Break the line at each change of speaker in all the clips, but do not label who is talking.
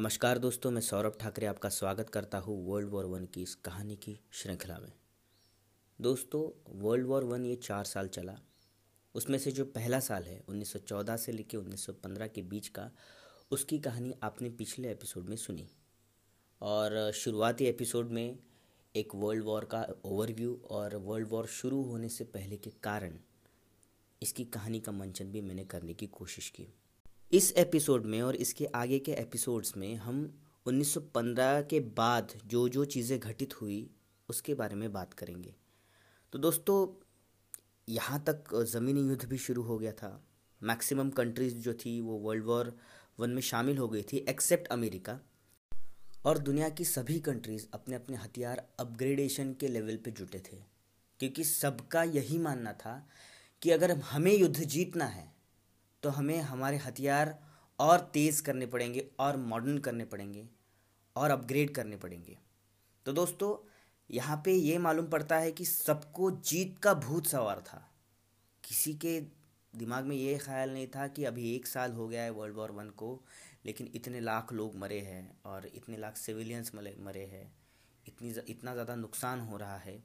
नमस्कार दोस्तों, मैं सौरभ ठाकरे आपका स्वागत करता हूँ वर्ल्ड वॉर वन की इस कहानी की श्रृंखला में। दोस्तों वर्ल्ड वॉर वन ये चार साल चला। उसमें से जो पहला साल है 1914 से लेकर 1915 के बीच का, उसकी कहानी आपने पिछले एपिसोड में सुनी। और शुरुआती एपिसोड में एक वर्ल्ड वॉर का ओवरव्यू और वर्ल्ड वॉर शुरू होने से पहले के कारण, इसकी कहानी का मंचन भी मैंने करने की कोशिश की। इस एपिसोड में और इसके आगे के एपिसोड्स में हम 1915 के बाद जो जो चीज़ें घटित हुई, उसके बारे में बात करेंगे। तो दोस्तों, यहाँ तक ज़मीनी युद्ध भी शुरू हो गया था। मैक्सिमम कंट्रीज़ जो थी, वो वर्ल्ड वॉर वन में शामिल हो गई थी, एक्सेप्ट अमेरिका। और दुनिया की सभी कंट्रीज़ अपने अपने हथियार अपग्रेडेशन के लेवल पे जुटे थे। क्योंकि सबका यही मानना था कि अगर हमें युद्ध जीतना है तो हमें हमारे हथियार और तेज़ करने पड़ेंगे और मॉडर्न करने पड़ेंगे और अपग्रेड करने पड़ेंगे। तो दोस्तों, यहाँ पे ये मालूम पड़ता है कि सबको जीत का भूत सवार था। किसी के दिमाग में ये ख्याल नहीं था कि अभी एक साल हो गया है वर्ल्ड वॉर वन को, लेकिन इतने लाख लोग मरे हैं और इतने लाख सिविलियंस मरे हैं। इतनी इतना ज़्यादा नुकसान हो रहा है।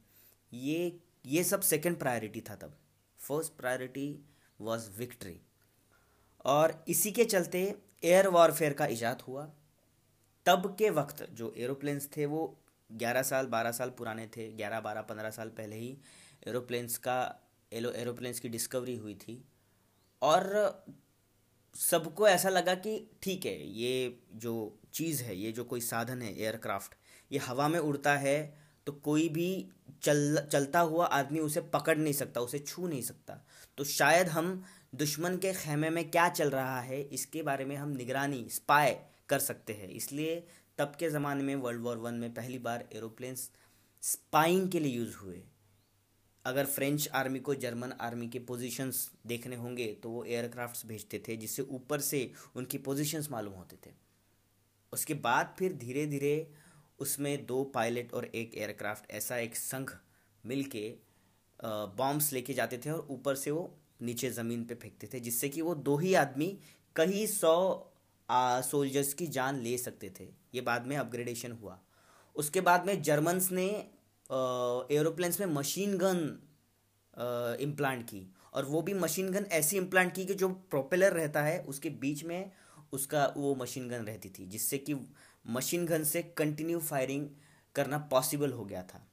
ये ये सब सेकंड प्रायोरिटी था तब। फ़र्स्ट प्रायोरिटी वॉज़ विक्ट्री और इसी के चलते एयर वॉरफेयर का ईजाद हुआ। तब के वक्त जो एरोप्लेन्स थे वो 11 साल 12 साल पुराने थे। 11 12 15 साल पहले ही एरोप्लेन्स का एलो एरोप्लेन्स की डिस्कवरी हुई थी। और सबको ऐसा लगा कि ठीक है, ये जो चीज़ है, ये जो कोई साधन है एयरक्राफ्ट ये हवा में उड़ता है तो कोई भी चल, चलता हुआ आदमी उसे पकड़ नहीं सकता, उसे छू नहीं सकता। तो शायद हम दुश्मन के खेमे में क्या चल रहा है, इसके बारे में हम निगरानी स्पाई कर सकते हैं। इसलिए तब के ज़माने में वर्ल्ड वॉर वन में पहली बार एरोप्लेन्स स्पाइंग के लिए यूज़ हुए। अगर फ्रेंच आर्मी को जर्मन आर्मी के पोजीशंस देखने होंगे तो वो एयरक्राफ्ट्स भेजते थे, जिससे ऊपर से उनकी पोजीशंस मालूम होते थे। उसके बाद फिर धीरे धीरे उसमें दो पायलट और एक एयरक्राफ्ट ऐसा एक संघ मिल के बॉम्ब्स लेके जाते थे और ऊपर से वो नीचे ज़मीन पे फेंकते थे, जिससे कि वो दो ही आदमी कई सौ सोल्जर्स की जान ले सकते थे। ये बाद में अपग्रेडेशन हुआ। उसके बाद में जर्मन्स ने एरोप्लेन्स में मशीन गन इम्प्लांट की। और वो भी मशीन गन ऐसी इम्प्लांट की कि जो प्रोपेलर रहता है, उसके बीच में उसका वो मशीन गन रहती थी, जिससे कि मशीन गन से कंटिन्यू फायरिंग करना पॉसिबल हो गया था।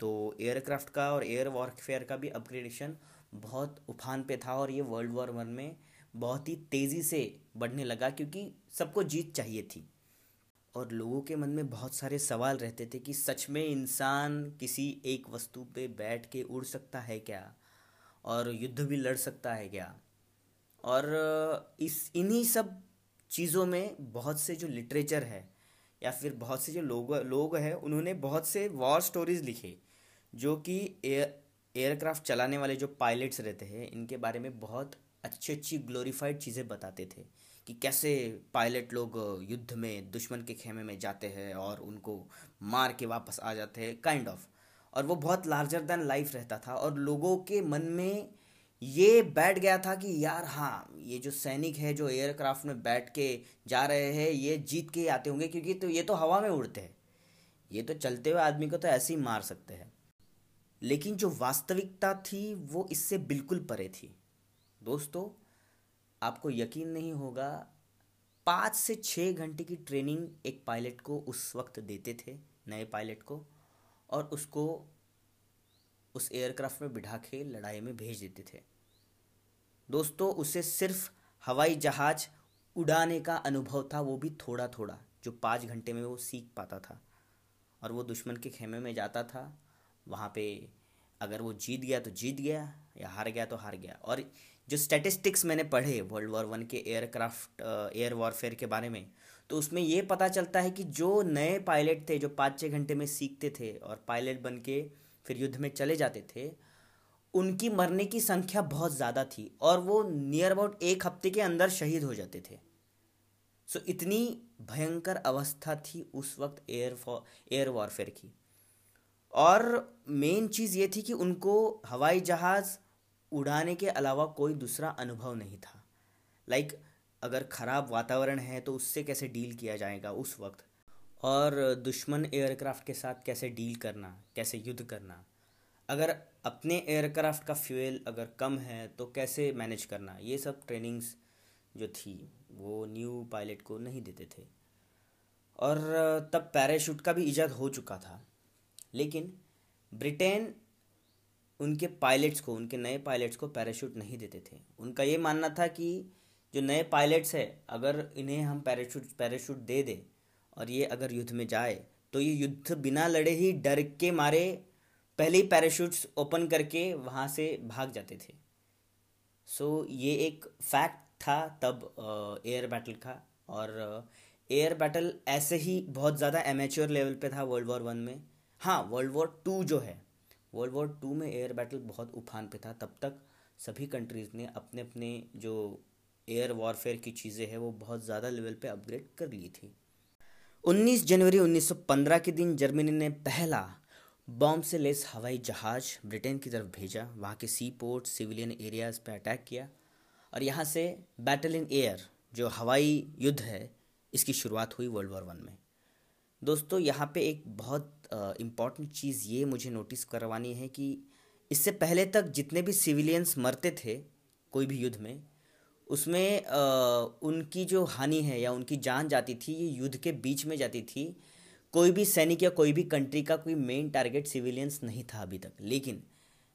तो एयरक्राफ्ट का और एयर वॉरफेयर का भी अपग्रेडेशन बहुत उफान पे था और ये वर्ल्ड वॉर वन में बहुत ही तेज़ी से बढ़ने लगा क्योंकि सबको जीत चाहिए थी। और लोगों के मन में बहुत सारे सवाल रहते थे कि सच में इंसान किसी एक वस्तु पे बैठ के उड़ सकता है क्या? और युद्ध भी लड़ सकता है क्या? और इस, इन्हीं सब चीज़ों में बहुत से जो लिटरेचर है या फिर बहुत से जो लोग लोग हैं, उन्होंने बहुत से वॉर स्टोरीज लिखे। जो कि एयर एयरक्राफ्ट चलाने वाले जो पायलट्स रहते हैं, इनके बारे में बहुत अच्छी अच्छी ग्लोरीफाइड चीज़ें बताते थे कि कैसे पायलट लोग युद्ध में, दुश्मन के खेमे में जाते हैं और उनको मार के वापस आ जाते हैं काइंड ऑफ़ और वो बहुत लार्जर दैन लाइफ रहता था और लोगों के मन में ये बैठ गया था कि यार हाँ ये जो सैनिक है, जो एयरक्राफ्ट में बैठ के जा रहे हैं, ये जीत के आते होंगे क्योंकि तो ये तो हवा में उड़ते हैं। ये तो चलते हुए आदमी को तो ऐसे ही मार सकते हैं। लेकिन जो वास्तविकता थी, वो इससे बिल्कुल परे थी। दोस्तों, आपको यकीन नहीं होगा, पाँच से छः घंटे की ट्रेनिंग एक पायलट को उस वक्त देते थे, नए पायलट को, और उसको उस एयरक्राफ्ट में बिठा के लड़ाई में भेज देते थे। दोस्तों, उसे सिर्फ़ हवाई जहाज़ उड़ाने का अनुभव था, वो भी थोड़ा थोड़ा जो पाँच घंटे में वो सीख पाता था, और वो दुश्मन के खेमे में जाता था वहाँ पे अगर वो जीत गया तो जीत गया या हार गया तो हार गया। और जो स्टैटिस्टिक्स मैंने पढ़े वर्ल्ड वॉर वन के एयरक्राफ्ट एयर वॉरफेयर के बारे में तो उसमें ये पता चलता है कि जो नए पायलट थे, जो पाँच छः घंटे में सीखते थे और पायलट बन के फिर युद्ध में चले जाते थे, उनकी मरने की संख्या बहुत ज़्यादा थी और वो नियर अबाउट एक हफ़्ते के अंदर शहीद हो जाते थे। सो इतनी भयंकर अवस्था थी उस वक्त एयर एयर वॉरफेयर की। और मेन चीज़ ये थी कि उनको हवाई जहाज़ उड़ाने के अलावा कोई दूसरा अनुभव नहीं था। लाइक like, अगर ख़राब वातावरण है तो उससे कैसे डील किया जाएगा उस वक्त? और दुश्मन एयरक्राफ्ट के साथ कैसे डील करना कैसे युद्ध करना? अगर अपने एयरक्राफ्ट का फ्यूल अगर कम है तो कैसे मैनेज करना? ये सब ट्रेनिंग्स जो थी वो न्यू पायलट को नहीं देते थे। और तब पैराशूट का भी इजाद हो चुका था। लेकिन ब्रिटेन उनके पायलट्स को उनके नए पायलट्स को पैराशूट नहीं देते थे। उनका ये मानना था कि जो नए पायलट्स है अगर इन्हें हम पैराशूट पैराशूट दे दें और ये अगर युद्ध में जाए तो ये युद्ध बिना लड़े ही डर के मारे पहले ही पैराशूट्स ओपन करके वहाँ से भाग जाते थे। सो so, ये एक फैक्ट था तब एयर बैटल का और एयर बैटल ऐसे ही बहुत ज़्यादा एमेच्योर लेवल पे था वर्ल्ड वॉर वन में। हाँ वर्ल्ड वॉर टू जो है वर्ल्ड वॉर टू में एयर बैटल बहुत उफान पे था। तब तक सभी कंट्रीज़ ने अपने अपने जो एयर वॉरफेयर की चीज़ें हैं, वो बहुत ज़्यादा लेवल पे अपग्रेड कर ली थी। 19 जनवरी 1915 के दिन जर्मनी ने पहला बॉम्ब से लेस हवाई जहाज़ ब्रिटेन की तरफ़ भेजा। वहाँ के सी पोर्ट सिविलियन एरियाज़ पर अटैक किया और यहाँ से बैटल इन एयर जो हवाई युद्ध है, इसकी शुरुआत हुई वर्ल्ड वॉर वन में। दोस्तों यहाँ पे एक बहुत इंपॉर्टेंट चीज़ ये मुझे नोटिस करवानी है कि इससे पहले तक जितने भी सिविलियंस मरते थे कोई भी युद्ध में उसमें आ, उनकी जो हानि है या उनकी जान जाती थी ये युद्ध के बीच में जाती थी कोई भी सैनिक या कोई भी कंट्री का कोई मेन टारगेट सिविलियंस नहीं था अभी तक। लेकिन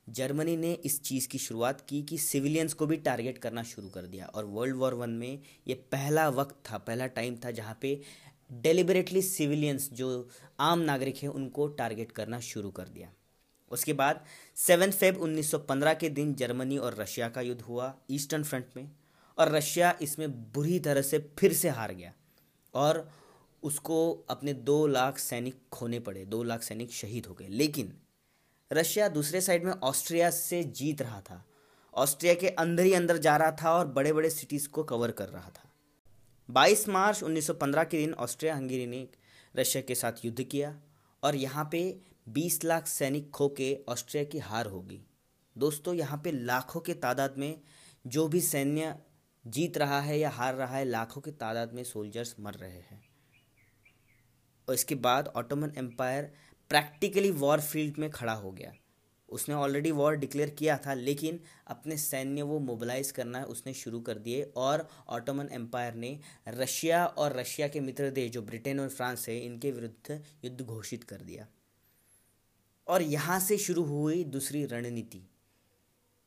जर्मनी ने इस चीज़ की शुरुआत की कि सिविलियंस को भी टारगेट करना शुरू कर दिया और वर्ल्ड वॉर वन में ये पहला वक्त था पहला टाइम था जहाँ पे डेलिबरेटली सिविलियंस जो आम नागरिक हैं, उनको टारगेट करना शुरू कर दिया। उसके बाद सेवन फेब 1915 के दिन जर्मनी और रशिया का युद्ध हुआ ईस्टर्न फ्रंट में और रशिया इसमें बुरी तरह से फिर से हार गया और उसको अपने दो लाख सैनिक खोने पड़े, दो लाख सैनिक शहीद हो गए। लेकिन रशिया दूसरे साइड में ऑस्ट्रिया से जीत रहा था। ऑस्ट्रिया के अंदर ही अंदर जा रहा था और बड़े बड़े सिटीज़ को कवर कर रहा था। 22 मार्च 1915 के दिन ऑस्ट्रिया हंगेरी ने रशिया के साथ युद्ध किया और यहाँ पे 20 लाख सैनिक खो के ऑस्ट्रिया की हार होगी। दोस्तों, यहाँ पे लाखों के तादाद में जो भी सैन्य जीत रहा है या हार रहा है, लाखों की तादाद में सोल्जर्स मर रहे हैं। और इसके बाद Ottoman empire practically war field में खड़ा हो गया। उसने ऑलरेडी वॉर डिक्लेयर किया था, लेकिन अपने सैन्य वो मोबिलाइज करना उसने शुरू कर दिए और ऑटोमन एम्पायर ने रशिया और रशिया के मित्र देश, जो ब्रिटेन और फ्रांस है, इनके विरुद्ध युद्ध घोषित कर दिया। और यहाँ से शुरू हुई दूसरी रणनीति।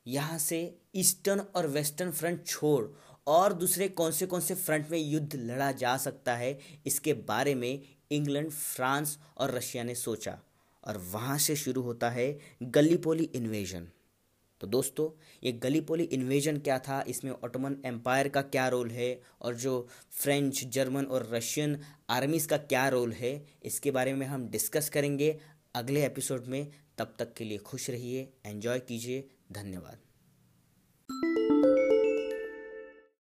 यहाँ से ईस्टर्न और वेस्टर्न फ्रंट छोड़ और दूसरे कौन से कौन से फ्रंट में युद्ध लड़ा जा सकता है, इसके बारे में इंग्लैंड फ्रांस और रशिया ने सोचा। और वहाँ से शुरू होता है गलीपोली इन्वेजन तो दोस्तों, ये गलीपोली इन्वेजन क्या था? इसमें ऑटोमन एम्पायर का क्या रोल है? और जो फ्रेंच जर्मन और रशियन आर्मीज़ का क्या रोल है? इसके बारे में हम डिस्कस करेंगे अगले एपिसोड में। तब तक के लिए खुश रहिए एंजॉय कीजिए। धन्यवाद।